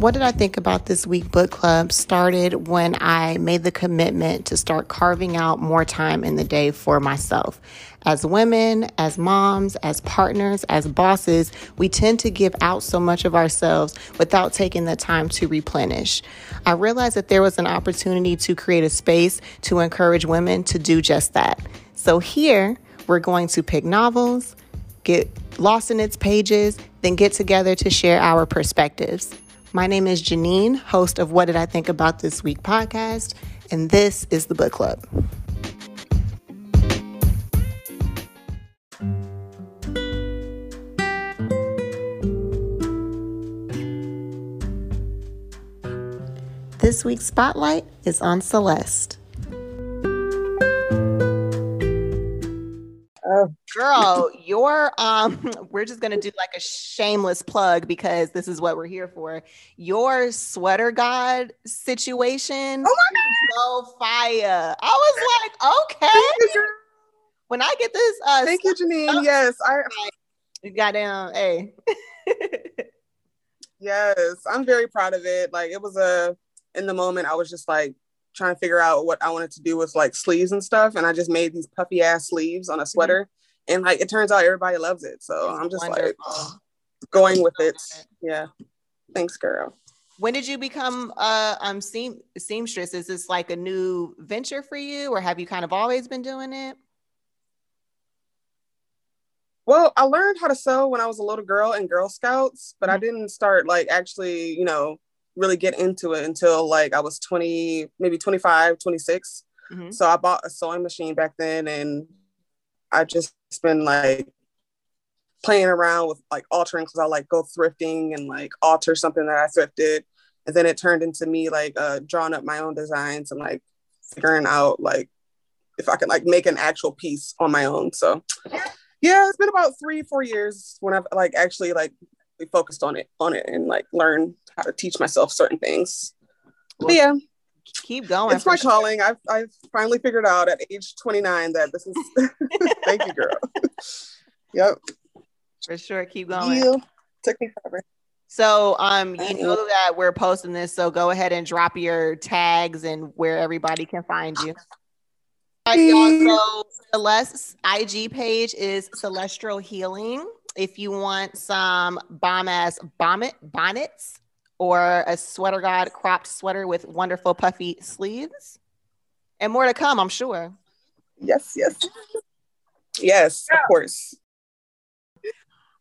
What did I think about this week book club started when I made the commitment to start carving out more time in the day for myself. As women, as moms, as partners, as bosses, we tend to give out so much of ourselves without taking the time to replenish. I realized that there was an opportunity to create a space to encourage women to do just that. So here, we're going to pick novels, get lost in its pages, then get together to share our perspectives. My name is Janine, host of What Did I Think About This Week podcast, and this is the book club. This week's spotlight is on Celeste. Girl, your um, we're just gonna do like a shameless plug because this is what we're here for. Your sweater god situation, oh my god, so fire! I was like, okay. When I get this, uh, thank you, Janine. yes, I. You got down, hey. yes, I'm very proud of it. Like it was a in the moment, I was just like trying to figure out what I wanted to do with like sleeves and stuff, and I just made these puffy ass sleeves on a sweater. Mm-hmm and like it turns out everybody loves it. So I'm just Wonderful. like going with it. Yeah. Thanks, girl. When did you become uh um seam seamstress? Is this like a new venture for you, or have you kind of always been doing it? Well, I learned how to sew when I was a little girl in Girl Scouts, but mm-hmm. I didn't start like actually, you know, really get into it until like I was 20, maybe 25, 26. Mm-hmm. So I bought a sewing machine back then and I just been like playing around with like altering because I like go thrifting and like alter something that I thrifted. And then it turned into me like uh, drawing up my own designs and like figuring out like if I could like make an actual piece on my own. So yeah, it's been about three, four years when I've like actually like focused on it on it and like learn how to teach myself certain things. Well, but yeah keep going. It's my sure. calling. I've, I've finally figured out at age 29 that this is, thank you, girl. yep. For sure. Keep going. You took me forever. So, um, you know that we're posting this, so go ahead and drop your tags and where everybody can find you. so Celeste's IG page is Celestial Healing. If you want some bomb ass bonnet bonnets, or a sweater god cropped sweater with wonderful puffy sleeves. And more to come, I'm sure. Yes, yes. Yes, yeah. of course.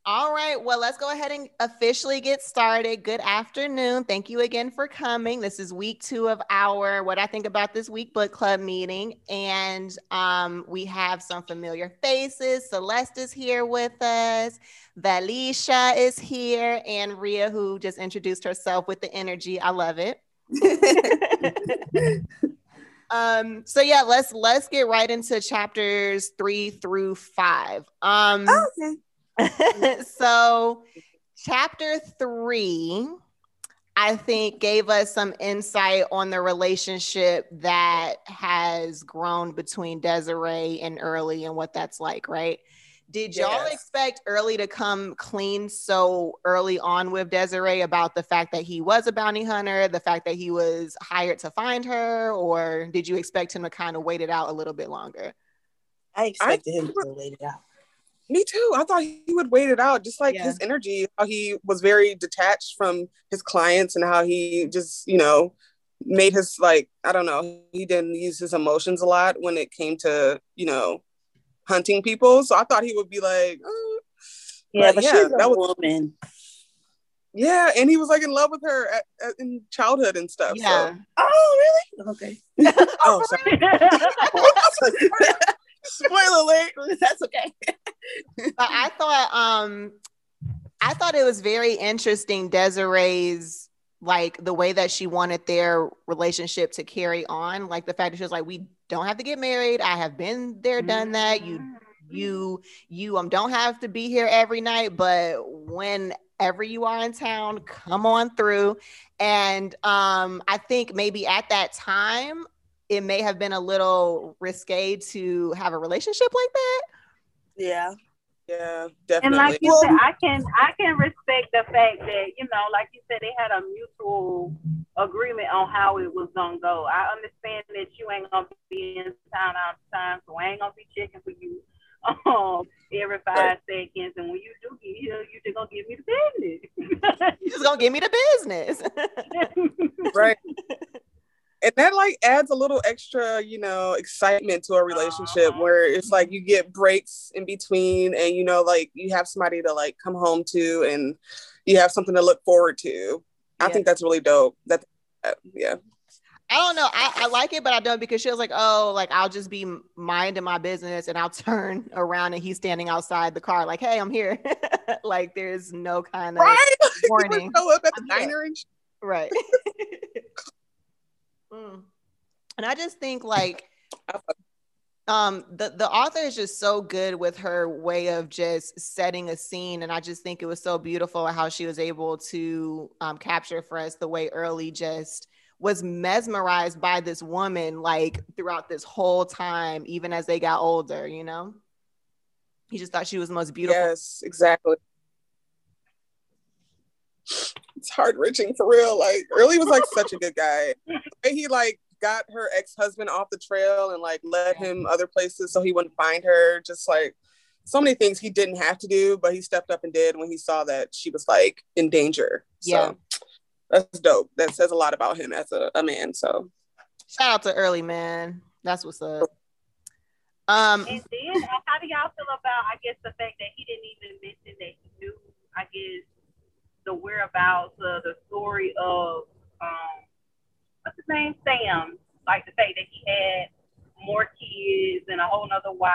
All right. Well, let's go ahead and officially get started. Good afternoon. Thank you again for coming. This is week two of our What I Think About This Week book club meeting. And um, we have some familiar faces. Celeste is here with us. Valisha is here. And Ria, who just introduced herself with the energy. I love it. um so yeah let's let's get right into chapters three through five um oh, okay so, chapter three, I think, gave us some insight on the relationship that has grown between Desiree and Early and what that's like, right? Did y'all yes. expect Early to come clean so early on with Desiree about the fact that he was a bounty hunter, the fact that he was hired to find her, or did you expect him to kind of wait it out a little bit longer? I expected I, him to wait it out. Me too. I thought he would wait it out, just like yeah. his energy, how he was very detached from his clients and how he just, you know, made his like, I don't know, he didn't use his emotions a lot when it came to, you know, hunting people. So I thought he would be like, oh. yeah, but, but yeah, that was woman. Yeah, and he was like in love with her at, at, in childhood and stuff. Yeah. So. Oh, really? Okay. oh, sorry. Spoiler alert. That's okay. But I thought um I thought it was very interesting Desiree's like the way that she wanted their relationship to carry on, like the fact that she was like, we don't have to get married. I have been there, done that. You you you um don't have to be here every night, but whenever you are in town, come on through. And um I think maybe at that time it may have been a little risque to have a relationship like that. Yeah. Yeah, definitely. And like you well, said, I can I can respect the fact that you know, like you said, they had a mutual agreement on how it was gonna go. I understand that you ain't gonna be in town all the time, so I ain't gonna be checking for you um every five right. seconds. And when you do get here, you just gonna give me the business. you just gonna give me the business. right and that like adds a little extra you know excitement to a relationship where it's like you get breaks in between and you know like you have somebody to like come home to and you have something to look forward to yeah. i think that's really dope that uh, yeah I don't know. I, I like it, but I don't because she was like, oh, like I'll just be minding my business and I'll turn around and he's standing outside the car, like, hey, I'm here. like there's no kind of right? warning. Show up at the diner and right. Mm. And I just think like um the the author is just so good with her way of just setting a scene. And i just think it was so beautiful how she was able to um, capture for us the way early just was mesmerized by this woman like throughout this whole time even as they got older you know? He just thought she was the most beautiful yes exactly it's heart wrenching for real. Like Early was like such a good guy. he like got her ex husband off the trail and like led him other places so he wouldn't find her. Just like so many things he didn't have to do, but he stepped up and did when he saw that she was like in danger. Yeah. So that's dope. That says a lot about him as a, a man. So shout out to Early man. That's what's up. Um, and then how do y'all feel about I guess the fact that he didn't even mention that he knew I guess the whereabouts of the story of um, what's his name, Sam. Like the fact that he had more kids and a whole nother wife.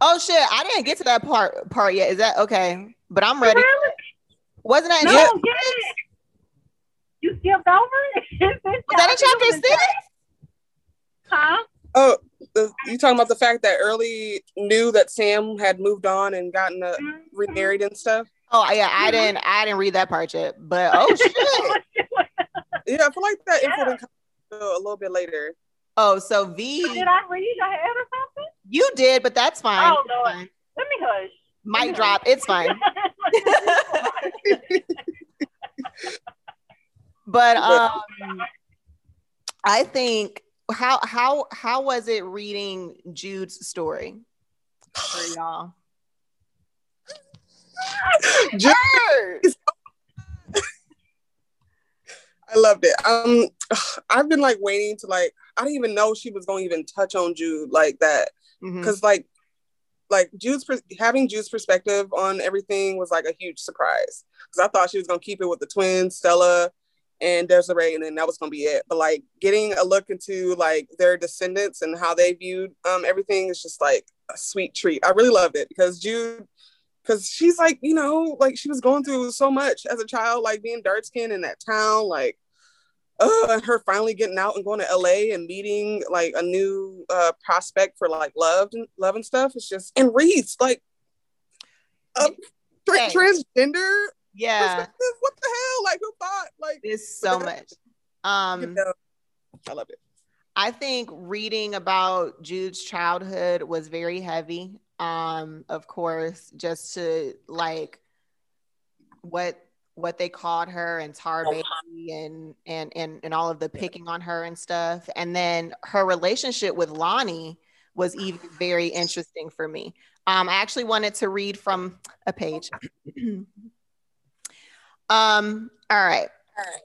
Oh shit! I didn't get to that part part yet. Is that okay? But I'm ready. Really? Wasn't that? No, yeah. You skipped over it. Was that in chapter six? Huh? Oh, you talking about the fact that Early knew that Sam had moved on and gotten uh, mm-hmm. remarried and stuff? Oh yeah, I didn't I didn't read that part yet, but oh shit. yeah, I feel like that info yeah. come a little bit later. Oh, so V. Did I read ahead or something? You did, but that's fine. Oh no, let me hush. Mic drop. It's fine. but um, I think how how how was it reading Jude's story for y'all? I loved it. Um, I've been like waiting to like I didn't even know she was going to even touch on Jude like that because mm-hmm. like like Jude's having Jude's perspective on everything was like a huge surprise because I thought she was gonna keep it with the twins, Stella and Desiree, and then that was gonna be it. But like getting a look into like their descendants and how they viewed um everything is just like a sweet treat. I really loved it because Jude because she's like, you know, like she was going through so much as a child, like being dark skinned in that town, like uh her finally getting out and going to LA and meeting like a new uh prospect for like love and love and stuff. It's just and Reese, like a tra- transgender. Yeah. What the hell? Like who thought? Like it's so much. Um you know, I love it. I think reading about Jude's childhood was very heavy um of course just to like what what they called her and tar baby and and and and all of the picking on her and stuff. And then her relationship with lonnie was even very interesting for me. Um i actually wanted to read from a page. Um all right. All right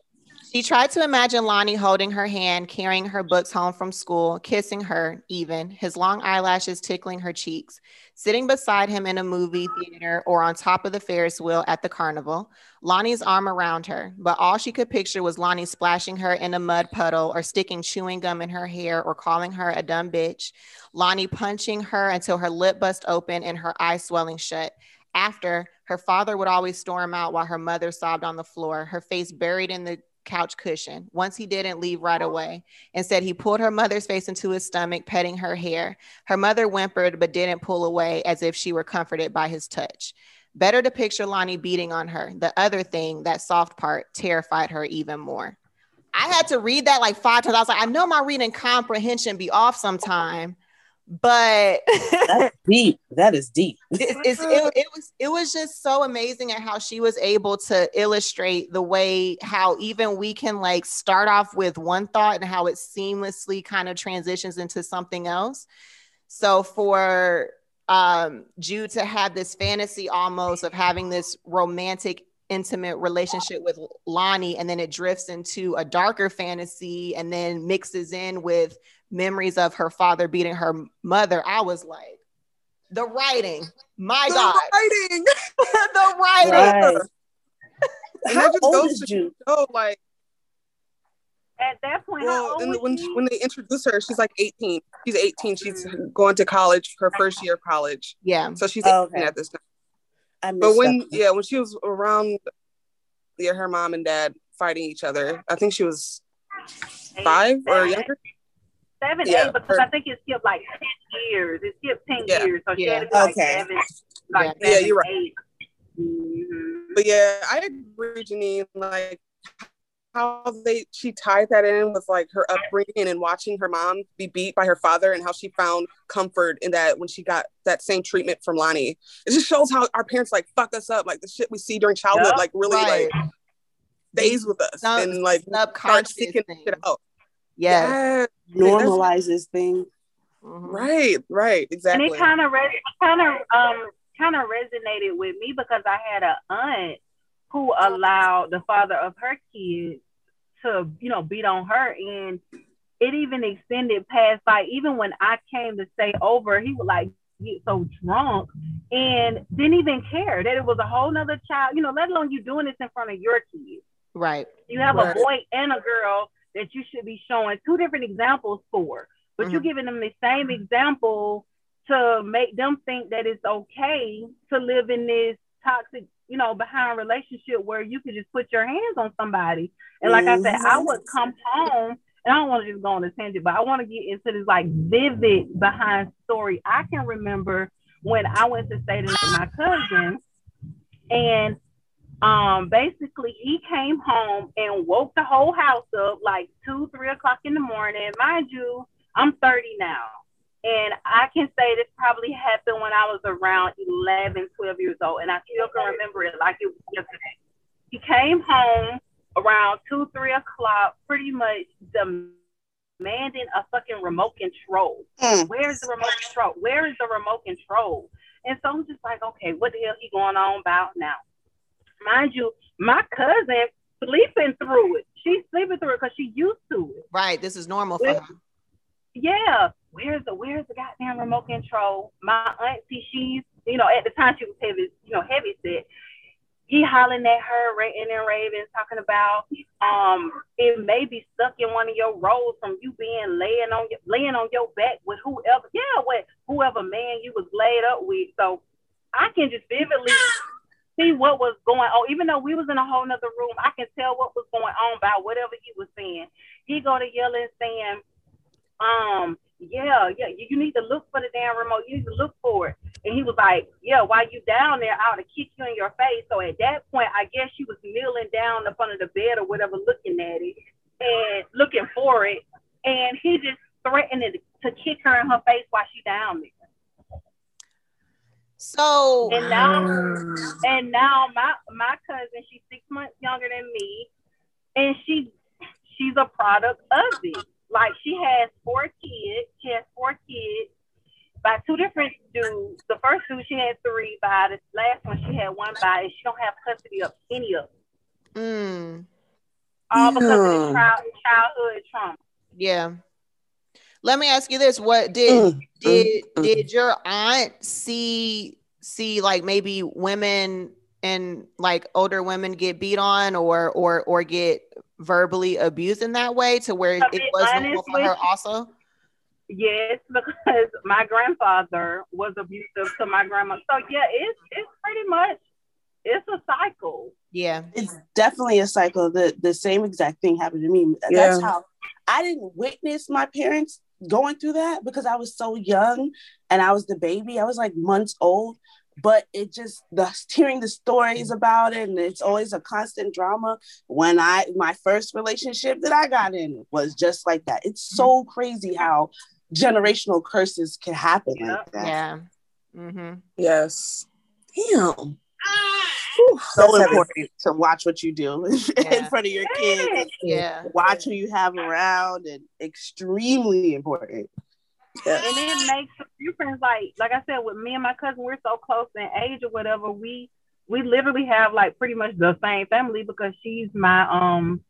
she tried to imagine Lonnie holding her hand, carrying her books home from school, kissing her, even, his long eyelashes tickling her cheeks, sitting beside him in a movie theater or on top of the Ferris wheel at the carnival, Lonnie's arm around her. But all she could picture was Lonnie splashing her in a mud puddle or sticking chewing gum in her hair or calling her a dumb bitch, Lonnie punching her until her lip bust open and her eyes swelling shut. After, her father would always storm out while her mother sobbed on the floor, her face buried in the couch cushion. Once he didn't leave right away. Instead, he pulled her mother's face into his stomach, petting her hair. Her mother whimpered but didn't pull away as if she were comforted by his touch. Better to picture Lonnie beating on her. The other thing, that soft part, terrified her even more. I had to read that like five times. I was like, I know my reading comprehension be off sometime, but that's deep. That is deep. It, it's, it, it was it was just so amazing at how she was able to illustrate the way how even we can like start off with one thought and how it seamlessly kind of transitions into something else. So for um, Jude to have this fantasy almost of having this romantic intimate relationship with Lonnie and then it drifts into a darker fantasy and then mixes in with memories of her father beating her mother, I was like, the writing, my the God, writing, the writing. Right. How old is you? Oh, like at that point, well, when she? when they introduce her, she's like 18. She's 18. She's mm-hmm. going to college, her first year of college. Yeah. So she's 18 okay. at this time. But when yeah, when she was around, yeah, her mom and dad fighting each other. I think she was five or younger seven, yeah, eight, because her, I think it skipped like ten years. It skipped ten yeah, years, so she had to be like okay. seven, like yeah. seven, yeah, you're right. eight. Mm-hmm. But yeah, I agree, Janine. Like how they she tied that in with like her upbringing and watching her mom be beat by her father and how she found comfort in that when she got that same treatment from Lonnie. It just shows how our parents like fuck us up, like the shit we see during childhood, yep, like really right. like stays with us Sub- and like start seeking shit out. Yes. yes. Normalizes things. Mm-hmm. Right, right, exactly. And it kind of re- kind of um kind of resonated with me because I had an aunt who allowed the father of her kids to, you know, beat on her and it even extended past like even when I came to stay over, he would like get so drunk and didn't even care that it was a whole nother child, you know, let alone you doing this in front of your kids. Right. You have right. a boy and a girl that you should be showing two different examples for, but mm-hmm. you're giving them the same example to make them think that it's okay to live in this toxic, you know, behind relationship where you could just put your hands on somebody. And like mm-hmm. I said, I would come home and I don't want to just go on a tangent, but I want to get into this like vivid behind story. I can remember when I went to stay with my cousin and um basically he came home and woke the whole house up like two three o'clock in the morning. Mind you i'm 30 now and i can say this probably happened when i was around 11 12 years old and i still can remember it like it was yesterday. He came home around two three o'clock pretty much demanding a fucking remote control. Mm. where's the remote control? Where is the remote control? And so i'm just like okay what the hell he going on about now mind you, my cousin sleeping through it. She's sleeping through it because she used to it. Right. This is normal for her. Yeah. Where's the where's the goddamn remote control? My auntie, she's you know, at the time she was heavy, you know, heavy set. He hollering at her, ranting and raving, talking about um it may be stuck in one of your roles from you being laying on your laying on your back with whoever, yeah, with whoever man you was laid up with. So I can just vividly see what was going on. Even though we was in a whole nother room, I can tell what was going on by whatever he was saying. He go to yelling saying, um, yeah, yeah, you, need to look for the damn remote. You need to look for it. And he was like, yeah, while you down there, I ought to kick you in your face. So at that point, I guess she was kneeling down up under the bed or whatever, looking at it and looking for it. And he just threatened to kick her in her face while she down there. So and now and now my my cousin, she's six months younger than me, and she she's a product of it. Like she has four kids. She has four kids by two different dudes. The first dude she had three by the last one she had one by and she don't have custody of any of them. Mm. All because yeah. of child, childhood trauma. Yeah. Let me ask you this: What did mm, did mm, did your aunt see see like maybe women and like older women get beat on or or or get verbally abused in that way to where it was normal for her also? Yes, because my grandfather was abusive to my grandma. So yeah, it's it's pretty much it's a cycle. Yeah. It's definitely a cycle. The the same exact thing happened to me. Yeah. That's how I didn't witness my parents going through that because I was so young and I was the baby. I was like months old, but it just the hearing the stories about it and it's always a constant drama. When I my first relationship that I got in was just like that. It's so crazy how generational curses can happen like that. Yeah. Mm-hmm. Yes. Damn. Whew, so important to watch what you do yeah. in front of your kids. Yeah. Watch who you have around and extremely important. Yes. And it makes a difference. Like like I said, with me and my cousin, we're so close in age or whatever. We we literally have like pretty much the same family because she's my um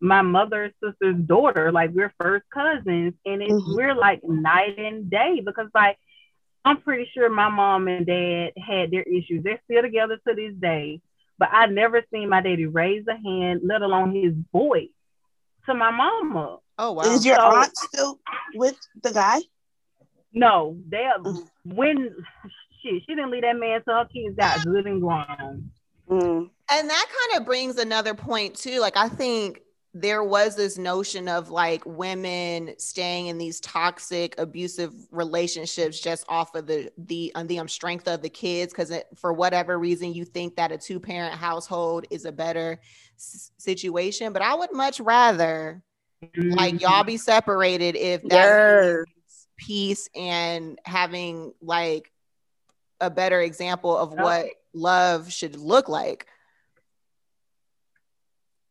my mother's sister's daughter. Like we're first cousins, and it's mm-hmm. we're like night and day because like I'm pretty sure my mom and dad had their issues. They're still together to this day. But I never seen my daddy raise a hand, let alone his voice, to my mama. Oh wow! Is your so, aunt still with the guy? No, they are, mm. when shit, she didn't leave that man till her kids got good and grown. Mm. And that kind of brings another point too. Like I think there was this notion of like women staying in these toxic abusive relationships just off of the the um, the um, strength of the kids because for whatever reason you think that a two parent household is a better s- situation but i would much rather mm-hmm. like y'all be separated if that yes. peace and having like a better example of what love should look like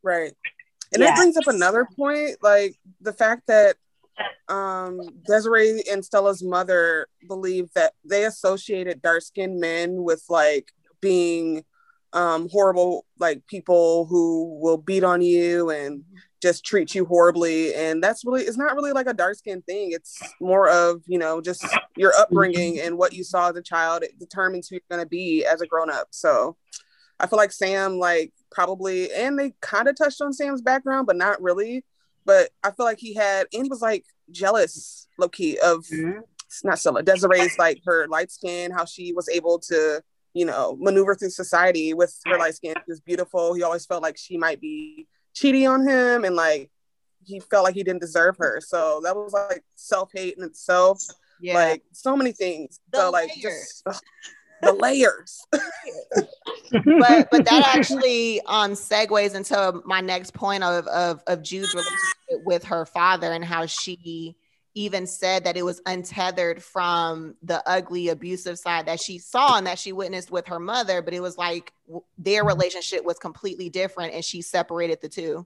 right and yeah. it brings up another point, like the fact that um, Desiree and Stella's mother believed that they associated dark skinned men with like being um, horrible, like people who will beat on you and just treat you horribly. And that's really, it's not really like a dark skin thing. It's more of, you know, just your upbringing and what you saw as a child. It determines who you're going to be as a grown up. So I feel like Sam, like, probably and they kind of touched on Sam's background, but not really. But I feel like he had and he was like jealous, low key, of mm-hmm. not Stella, Desiree's like her light skin, how she was able to, you know, maneuver through society with her light skin. She was beautiful. He always felt like she might be cheating on him and like he felt like he didn't deserve her. So that was like self-hate in itself. Yeah. Like so many things. The so like just ugh the layers. but but that actually um segues into my next point of of, of Jude's relationship with her father and how she even said that it was untethered from the ugly abusive side that she saw and that she witnessed with her mother but it was like their relationship was completely different and she separated the two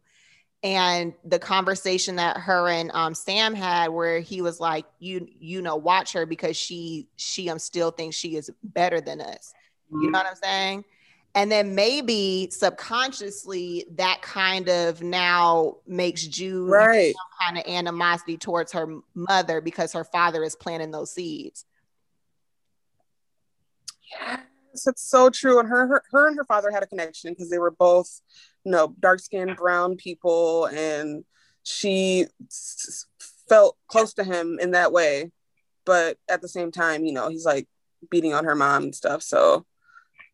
and the conversation that her and um, Sam had, where he was like, "You, you know, watch her because she, she, um, still thinks she is better than us." You know what I'm saying? And then maybe subconsciously that kind of now makes Jude right. some kind of animosity towards her mother because her father is planting those seeds. Yes, it's so true. And her, her, her and her father had a connection because they were both you know, dark skinned brown people. And she s- felt close to him in that way. But at the same time, you know, he's like beating on her mom and stuff. So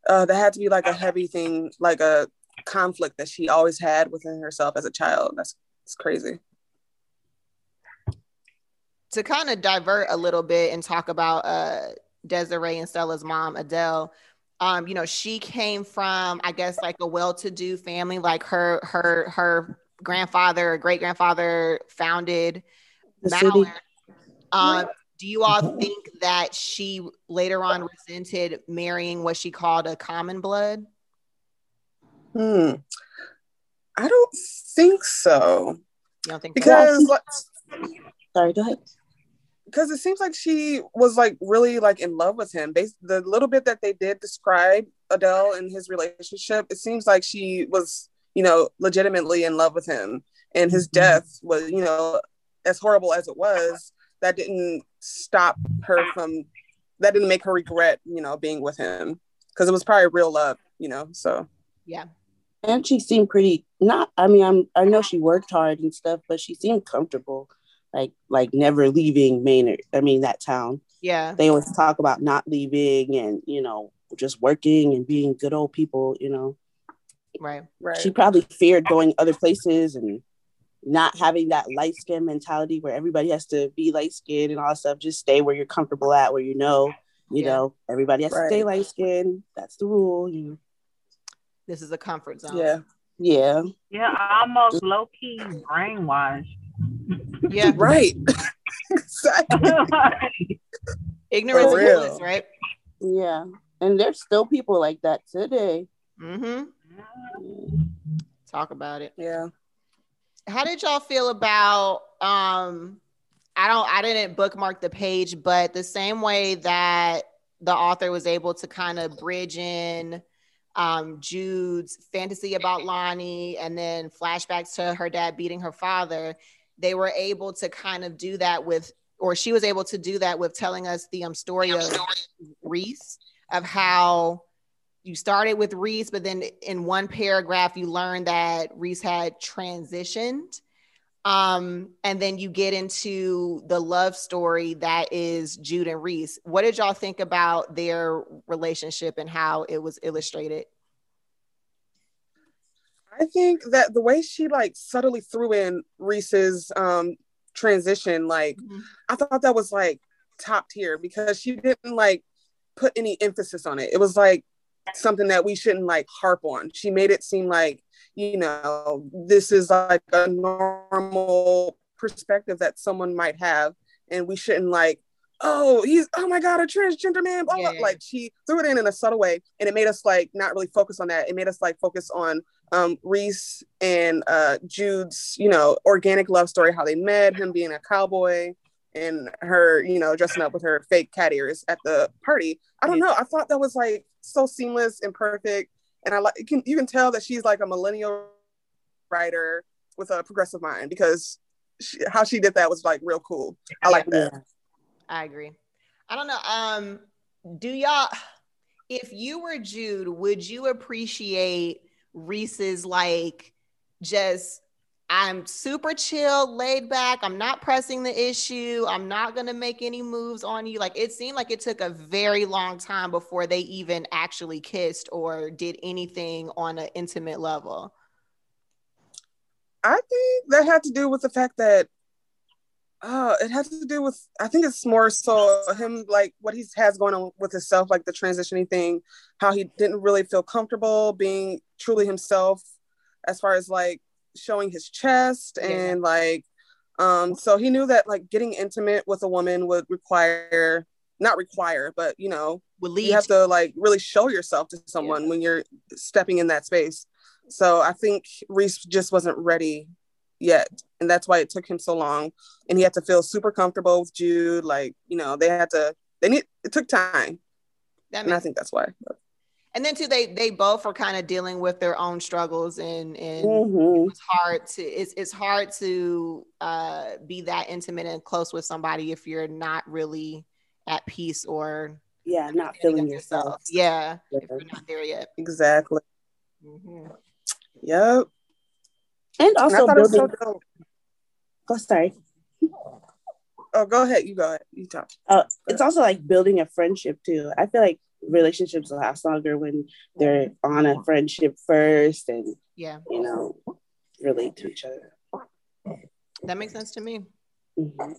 uh, that had to be like a heavy thing, like a conflict that she always had within herself as a child. That's it's crazy. To kind of divert a little bit and talk about uh, Desiree and Stella's mom, Adele, um, you know, she came from, I guess, like a well-to-do family. Like her, her, her grandfather, great grandfather founded the Mallard. Um, do you all think that she later on resented marrying what she called a common blood? Hmm. I don't think so. You don't think because so? sorry, go ahead because it seems like she was like really like in love with him. Based the little bit that they did describe Adele and his relationship, it seems like she was, you know, legitimately in love with him. And his mm-hmm. death was, you know, as horrible as it was, that didn't stop her from that didn't make her regret, you know, being with him. Because it was probably real love, you know. So yeah. And she seemed pretty not I mean, I'm I know she worked hard and stuff, but she seemed comfortable like like never leaving Mallard. I mean that town. Yeah. They always talk about not leaving and you know just working and being good old people. You know. Right. Right. She probably feared going other places and not having that light skin mentality where everybody has to be light skinned and all that stuff. Just stay where you're comfortable at, where you know, you yeah. know, everybody has right. to stay light skinned. That's the rule. You. This is a comfort zone. Yeah. Yeah. Yeah, almost low key brainwashed. Yeah. right. exactly. Ignorance is bliss, right? Yeah, and there's still people like that today. Mm-hmm. Talk about it. Yeah. How did y'all feel about um I don't I didn't bookmark the page, but the same way that the author was able to kind of bridge in um, Jude's fantasy about Lonnie and then flashbacks to her dad beating her father, they were able to kind of do that with, or she was able to do that with telling us the um, story of Reese, of how you started with Reese, but then in one paragraph, you learned that Reese had transitioned um, and then you get into the love story that is Jude and Reese. What did y'all think about their relationship and how it was illustrated? I think that the way she like subtly threw in Reese's um transition, like mm-hmm. I thought that was like top tier because she didn't like put any emphasis on it. It was like something that we shouldn't like harp on. She made it seem like you know, this is like a normal perspective that someone might have, and we shouldn't like, oh, he's oh my god, a transgender man, blah, blah. Yeah. like she threw it in in a subtle way, and it made us like not really focus on that. It made us like focus on um, Reese and uh, Jude's, you know, organic love story, how they met, him being a cowboy, and her, you know, dressing up with her fake cat ears at the party. I don't know. I thought that was like so seamless and perfect and I like you can you can tell that she's like a millennial writer with a progressive mind because she, how she did that was like real cool. I like that. I agree. I don't know. Um, do y'all? If you were Jude, would you appreciate Reese's like just I'm super chill, laid back. I'm not pressing the issue. I'm not going to make any moves on you. Like it seemed like it took a very long time before they even actually kissed or did anything on an intimate level. I think that had to do with the fact that uh it had to do with I think it's more so him like what he has going on with himself, like the transitioning thing, how he didn't really feel comfortable being truly himself as far as like showing his chest and yeah. like um so he knew that like getting intimate with a woman would require not require but you know you have to like really show yourself to someone yeah. when you're stepping in that space so i think reese just wasn't ready yet and that's why it took him so long and he had to feel super comfortable with jude like you know they had to they need it took time that and i think that's why and then too they they both are kind of dealing with their own struggles and and mm-hmm. it's hard to it's it's hard to uh be that intimate and close with somebody if you're not really at peace or yeah not feeling yourself. yourself. Yeah, yeah, if you're not there yet exactly mm-hmm. yep and also and building so oh sorry. Oh go ahead. You go ahead. You talk. Uh, it's also like building a friendship too. I feel like relationships last longer when they're on a friendship first and yeah. you know relate to each other. That makes sense to me. Mm-hmm.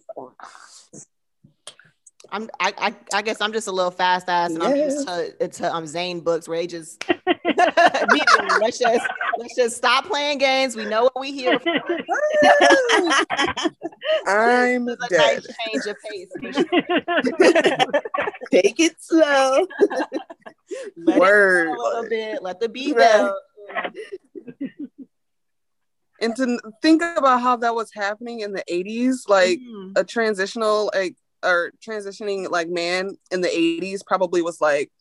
I'm I, I, I guess I'm just a little fast ass and yeah. I'm used to to um Zane books where they just let's just let's just stop playing games. We know what we hear. I'm a nice change of pace. Take it slow. let Word. It a little bit. Let the beat right. And to think about how that was happening in the 80s, like mm-hmm. a transitional like or transitioning like man in the 80s probably was like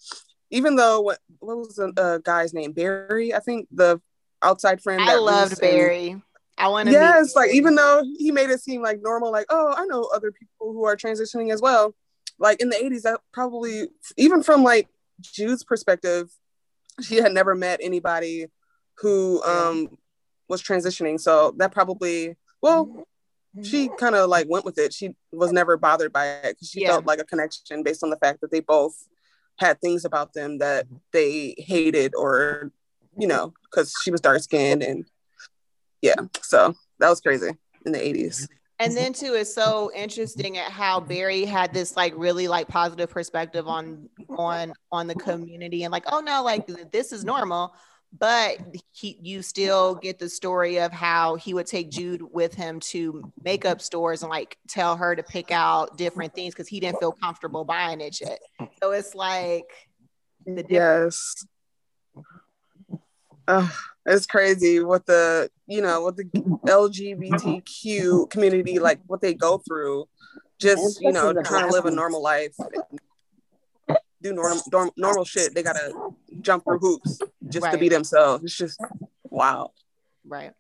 even though what, what was the uh, guy's name barry i think the outside friend i loved barry. I want to yes like even though he made it seem like normal like oh i know other people who are transitioning as well like in the 80s that probably even from like jude's perspective she had never met anybody who um was transitioning. So that probably well she kind of like went with it. She was never bothered by it because she yeah. felt like a connection based on the fact that they both had things about them that they hated or, you know, because she was dark skinned and yeah. So that was crazy in the 80s. And then too, it's so interesting at how Barry had this like really like positive perspective on on on the community and like, oh no, like this is normal. but he, you still get the story of how he would take Jude with him to makeup stores and like tell her to pick out different things because he didn't feel comfortable buying it yet. So it's like the yes. Uh, it's crazy what the you know what the LGBTQ community like what they go through, just you know trying to live a normal life, do normal normal, normal shit. They gotta jump through hoops just right. to be themselves. It's just wow. Right,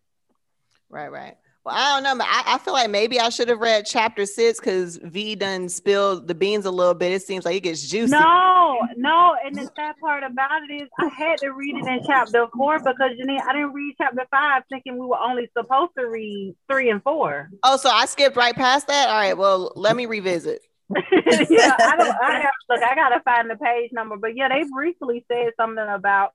right, right. Well, I don't know. I, I feel like maybe I should have read chapter six because V done spilled the beans a little bit. It seems like it gets juicy. No, no. And the sad part about it is I had to read it in chapter four because Janine, I didn't read chapter five thinking we were only supposed to read three and four. Oh, so I skipped right past that? All right. Well, let me revisit. yeah, I don't I have look, I gotta find the page number, but yeah, they briefly said something about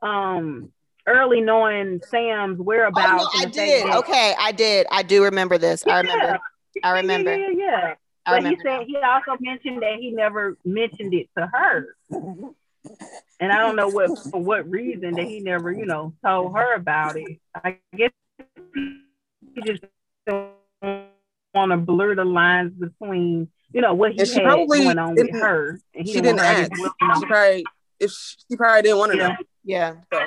um early knowing Sam's whereabouts. Oh, no, I did. That, okay, I did. I do remember this. Yeah. I remember. I remember. Yeah, yeah, yeah. I but remember. he said he also mentioned that he never mentioned it to her. And I don't know what for what reason that he never, you know, told her about it. I guess he just don't want to blur the lines between, you know, what he and had probably, going on with her. And he she didn't ask. She probably if she probably didn't want to yeah. know. Yeah. So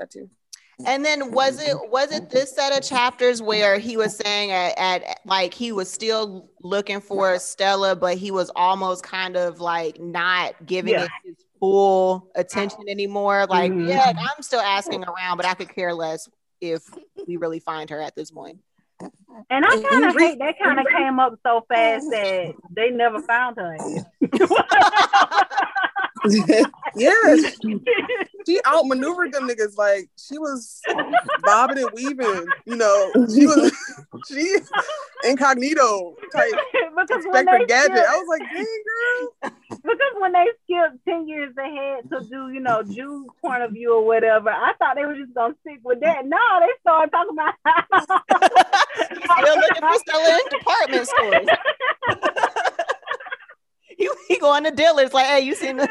that too. And then was it was it this set of chapters where he was saying at, at, like he was still looking for Stella, but he was almost kind of like not giving yeah. it his full attention anymore. Like, mm-hmm. yeah, I'm still asking around, but I could care less if we really find her at this point. And I kind of hate that kind of came up so fast that they never found her. yes. She outmaneuvered them niggas like she was bobbing and weaving, you know. She was she incognito type because Inspector Gadget. Skipped, I was like, dang girl. Because when they skipped 10 years ahead to do, you know, Jude's point of view or whatever, I thought they were just gonna stick with that. No, they started talking about still looking for Stella in department stores he, he going to dealers like, hey, you seen the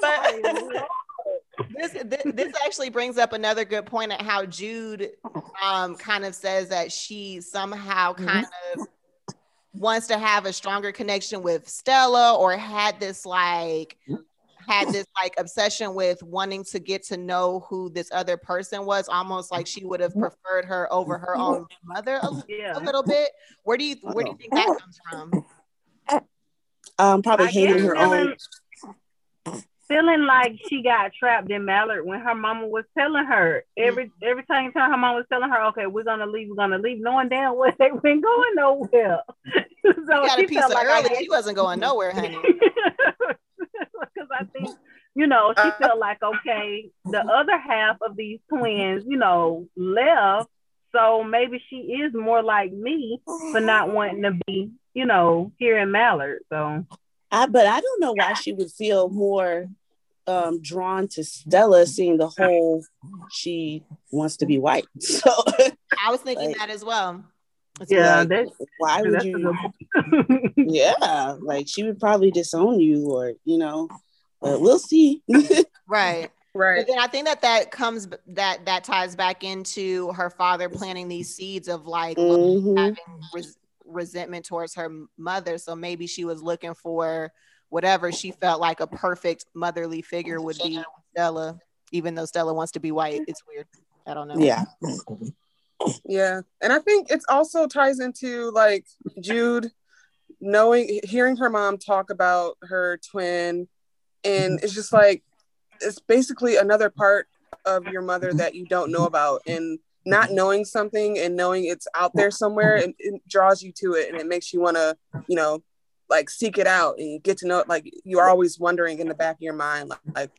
but this, this, this actually brings up another good point at how Jude um, kind of says that she somehow mm-hmm. kind mm-hmm. of wants to have a stronger connection with Stella or had this like had this like obsession with wanting to get to know who this other person was, almost like she would have preferred her over her own mother a, yeah. a little bit. Where do you where do you think that comes from? Um, probably hating her feeling, own. Feeling like she got trapped in Mallard when her mama was telling her every mm-hmm. every time her mama was telling her, "Okay, we're gonna leave, we're gonna leave," knowing damn well they been going nowhere. so she got a piece of like early. She wasn't going nowhere, honey. because I think you know she uh, felt like okay, the other half of these twins, you know, left. So maybe she is more like me for not wanting to be, you know, here in Mallard. So I but I don't know why she would feel more um drawn to Stella seeing the whole she wants to be white. So I was thinking like, that as well. yeah, like, why would you? yeah, like she would probably disown you, or you know, but we'll see. right. Right. But then I think that that comes that that ties back into her father planting these seeds of like mm-hmm. having res- resentment towards her mother. So maybe she was looking for whatever she felt like a perfect motherly figure would be Stella, even though Stella wants to be white. It's weird. I don't know. Yeah. Yeah. And I think it also ties into like Jude knowing hearing her mom talk about her twin and it's just like it's basically another part of your mother that you don't know about and not knowing something and knowing it's out there somewhere and it draws you to it and it makes you want to you know like seek it out and get to know it like you're always wondering in the back of your mind like, like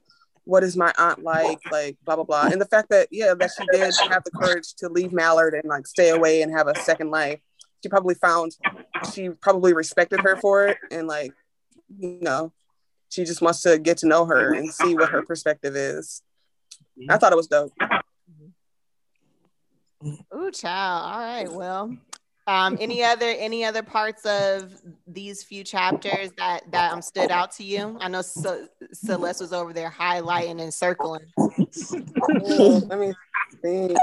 what is my aunt like like blah blah blah and the fact that yeah that she did have the courage to leave mallard and like stay away and have a second life she probably found she probably respected her for it and like you know she just wants to get to know her and see what her perspective is. Mm-hmm. I thought it was dope. Ooh, child. All right. Well, Um, any other any other parts of these few chapters that that um stood out to you? I know C- Celeste was over there highlighting and circling. Let me think.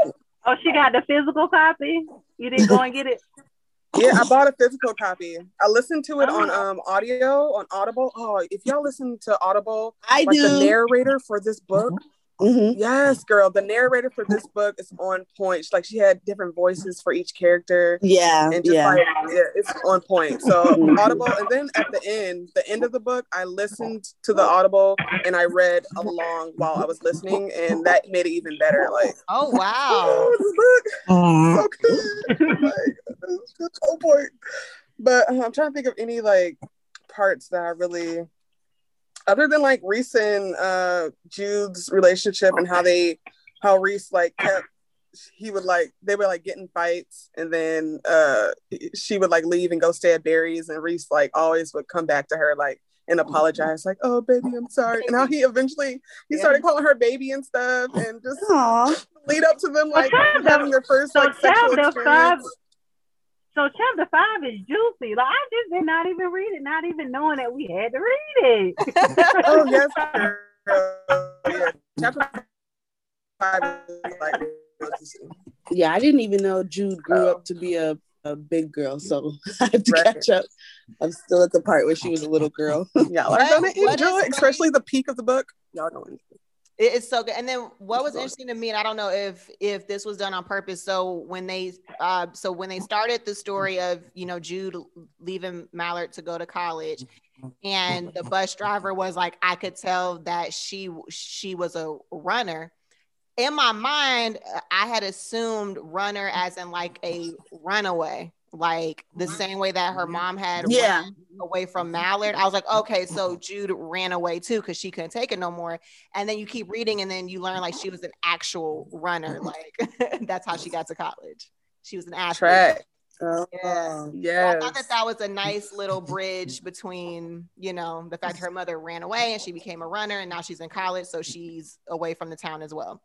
Oh, she got the physical copy. You didn't go and get it. Yeah, I bought a physical copy. I listened to it on um audio on Audible. Oh, if y'all listen to Audible, I like do. the narrator for this book, Mhm. yes, girl, the narrator for this book is on point. She- Like she had different voices for each character. Yeah, and just yeah. like yeah, it's on point. So Mhm. Audible, and then at the end, the end of the book, I listened to the Audible and I read along while I was listening, and that made it even better. Like, Oh wow. oh, this book so good. like, it's just on point. But uh, I'm trying to think of any like parts that I really, other than like Reese and uh, Jude's relationship and how they, how Reese like kept, he would like they would like get in fights and then uh she would like leave and go stay at Barry's and Reese like always would come back to her like and apologize like oh baby I'm sorry and how he eventually he Yeah. started calling her baby and stuff and just Aw. lead up to them like having their first like sexual experience. So chapter five is juicy. Like I just did not even read it, not even knowing that we had to read it. Oh yes. Yeah, chapter five like Yeah, I didn't even know Jude grew up to be a, a big girl, so I have to Right. catch up. I'm still at the part where she was a little girl. y'all are What- gonna enjoy, it, especially the peak of the book. Y'all gonna enjoy. it. It- It's so good. And then what was interesting to me, and I don't know if if this was done on purpose. So when they uh so when they started the story of you know Jude leaving Mallard to go to college, and the bus driver was like, I could tell that she she was a runner. In my mind, I had assumed runner as in like a runaway, like the same way that her mom had Yeah. away from Mallard. I was like, okay, so Jude ran away too because she couldn't take it no more. And then you keep reading, and then you learn like she was an actual runner. Mm-hmm. Like that's how she got to college. She was an athlete. Track. Oh, Yeah. So I thought that that was a nice little bridge between, you know, the fact her mother ran away and she became a runner, and now she's in college, so she's away from the town as well.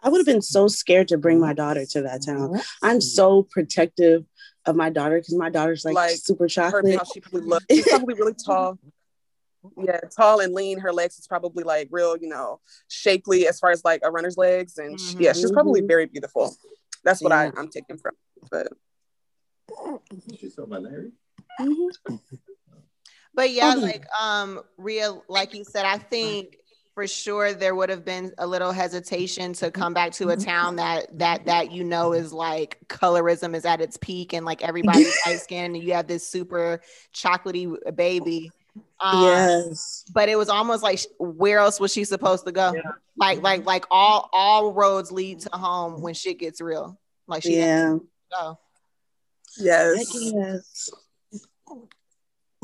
I would have been so scared to bring my daughter to that town. I'm so protective of my daughter because my daughter's like, Like, super chocolate. how she probably looked. She's probably really tall. Yeah, tall and lean. Her legs is probably like real, you know, shapely as far as like a runner's legs. And she, yeah, she's probably very beautiful. That's what Yeah. I, I'm taking from. But She's talking about Larry. Mhm. But yeah, Mhm. like um Rhea, like you said, I think for sure there would have been a little hesitation to come back to a town that that that you know is like colorism is at its peak and like everybody's light skin and you have this super chocolatey baby. Um, yes. but it was almost like where else was she supposed to go? Yeah. Like like like all all roads lead to home when shit gets real. Like she Yeah. to go. yes. Yes.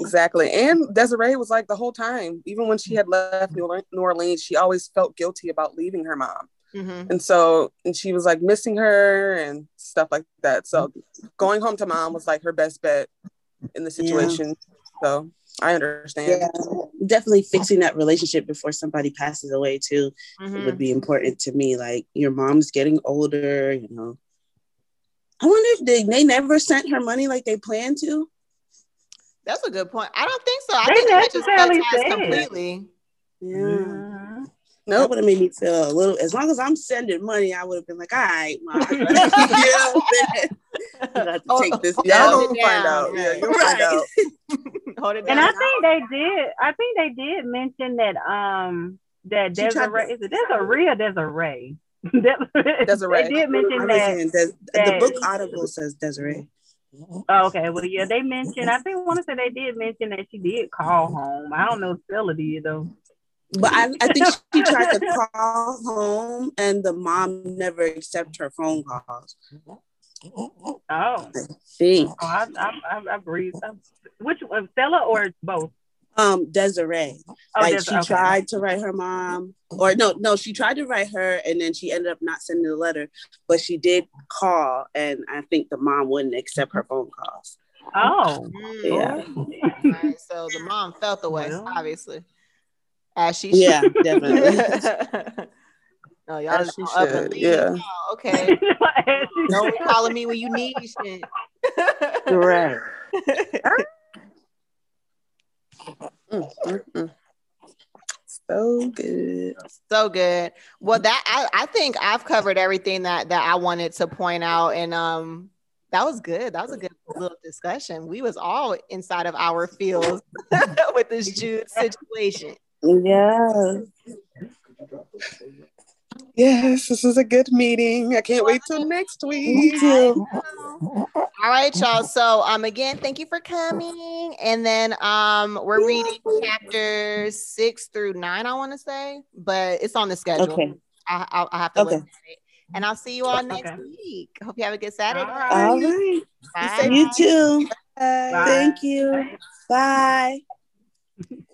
Exactly. And Desiree was like the whole time, even when she had left New Orleans, she always felt guilty about leaving her mom. Mhm. And so, and she was like missing her and stuff like that. So, going home to mom was like her best bet in the situation. So, I understand. Yeah. Definitely fixing that relationship before somebody passes away too Mhm. would be important to me. Like your mom's getting older, you know. I wonder if they, they never sent her money like they planned to. That's a good point. I don't think so. I They think they just cut necessarily ties said. completely. Yeah. Mhm. That Nope. would have made me feel a little. As long as I'm sending money, I would have been like, "All right, mom, you know what I'm saying? You got to Oh, take this Y'all. Hold gonna it find out. Yeah, you'll find out. Hold it down. And. I think they did. I think they did mention that um that She tried Desiree to- is it Desiree or Desiree? Desiree. Desiree. They did I mention was that. saying, Des- the book Audible says Desiree. Oh, okay, well, yeah, they mentioned. I think want to say they did mention that she did call home. I don't know if Stella did though. But I, I think she tried to call home, and the mom never accepted her phone calls. Oh, I think oh I, I, I, I breathed. Which one, Stella or both? Um Desiree, Oh, like Des- she okay. tried to write her mom, or no, no, she tried to write her, and then she ended up not sending the letter. But she did call, and I think the mom wouldn't accept her phone calls. Oh, Mm, Yeah. right. So the mom felt the way, Well. obviously, as she Yeah, should. definitely. No, y'all As she should. Yeah. Oh, okay. Don't calling me when you need shit. right. mm, mm, mm. So good. So good. Well, that I, I think I've covered everything that that I wanted to point out. And um that was good. That was a good little discussion. We was all inside of our fields with this Jude situation. Yeah. Yes, this is a good meeting. I can't wait till next week. All right, y'all. So um again, thank you for coming. And then um we're reading chapters six through nine, I want to say, but it's on the schedule. Okay. I, I, I have to okay. Look at it. And I'll see you all next okay. week. Hope you have a good Saturday. All right. All right. Bye. You too. Bye. Thank you. Bye. Bye.